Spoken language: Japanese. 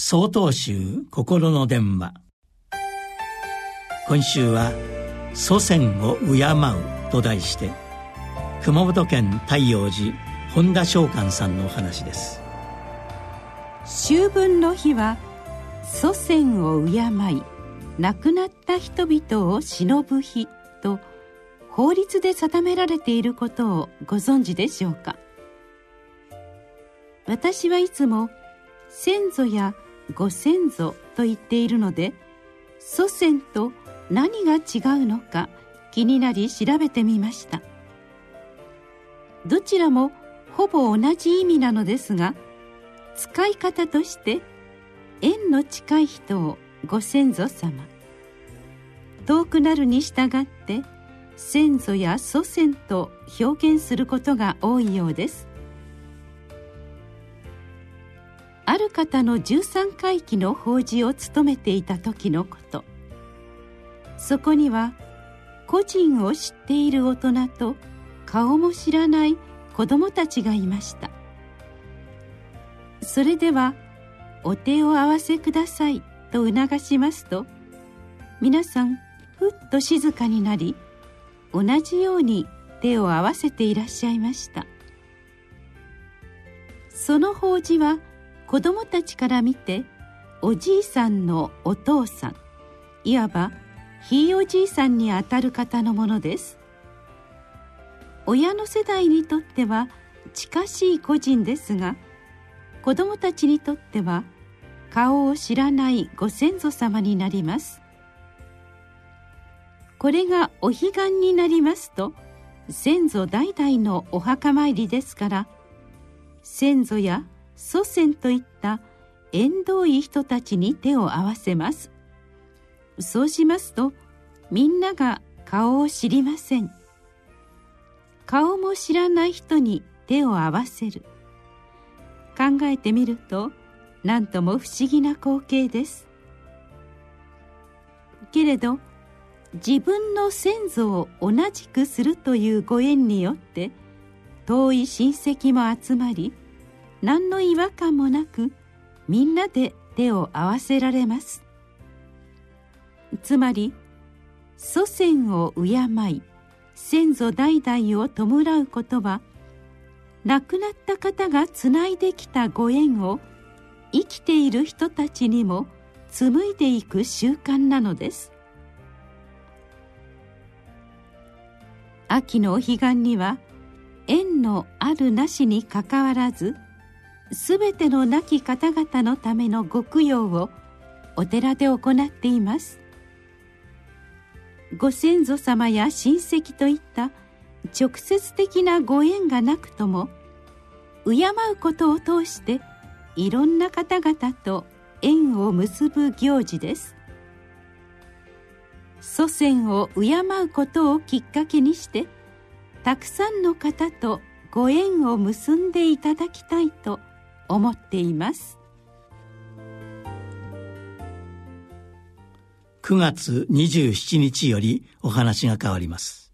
総統集心の電話。今週は「祖先を敬う」と題して熊本県太陽寺本田翔寛さんのお話です。秋分の日は祖先を敬い亡くなった人々を忍ぶ日と法律で定められていることをご存知でしょうか？私はいつも先祖やご先祖と言っているので祖先と何が違うのか気になり調べてみました。どちらもほぼ同じ意味なのですが使い方として縁の近い人をご先祖様。遠くなるに従って先祖や祖先と表現することが多いようです。ある方の13回忌の法事を務めていた時のこと。そこには個人を知っている大人と顔も知らない子供たちがいました。それでは「お手を合わせください」と促しますと皆さんふっと静かになり同じように手を合わせていらっしゃいました。その法事は子供たちから見ておじいさんのお父さんいわばひいおじいさんにあたる方のものです。親の世代にとっては近しい個人ですが子供たちにとっては顔を知らないご先祖様になります。これがお彼岸になりますと先祖代々のお墓参りですから先祖や祖先といった縁遠い人たちに手を合わせます。そうしますとみんなが顔を知りません。顔も知らない人に手を合わせる。考えてみると何とも不思議な光景です。けれど自分の先祖を同じくするというご縁によって遠い親戚も集まり何の違和感もなくみんなで手を合わせられます。つまり祖先を敬い先祖代々を弔うことは亡くなった方がつないできたご縁を生きている人たちにも紡いでいく習慣なのです。秋のお彼岸には縁のあるなしにかかわらずすべての亡き方々のためのご供養をお寺で行っています。ご先祖様や親戚といった直接的なご縁がなくとも敬うことを通していろんな方々と縁を結ぶ行事です。祖先を敬うことをきっかけにしてたくさんの方とご縁を結んでいただきたいと思っています。9月27日よりお話が変わります。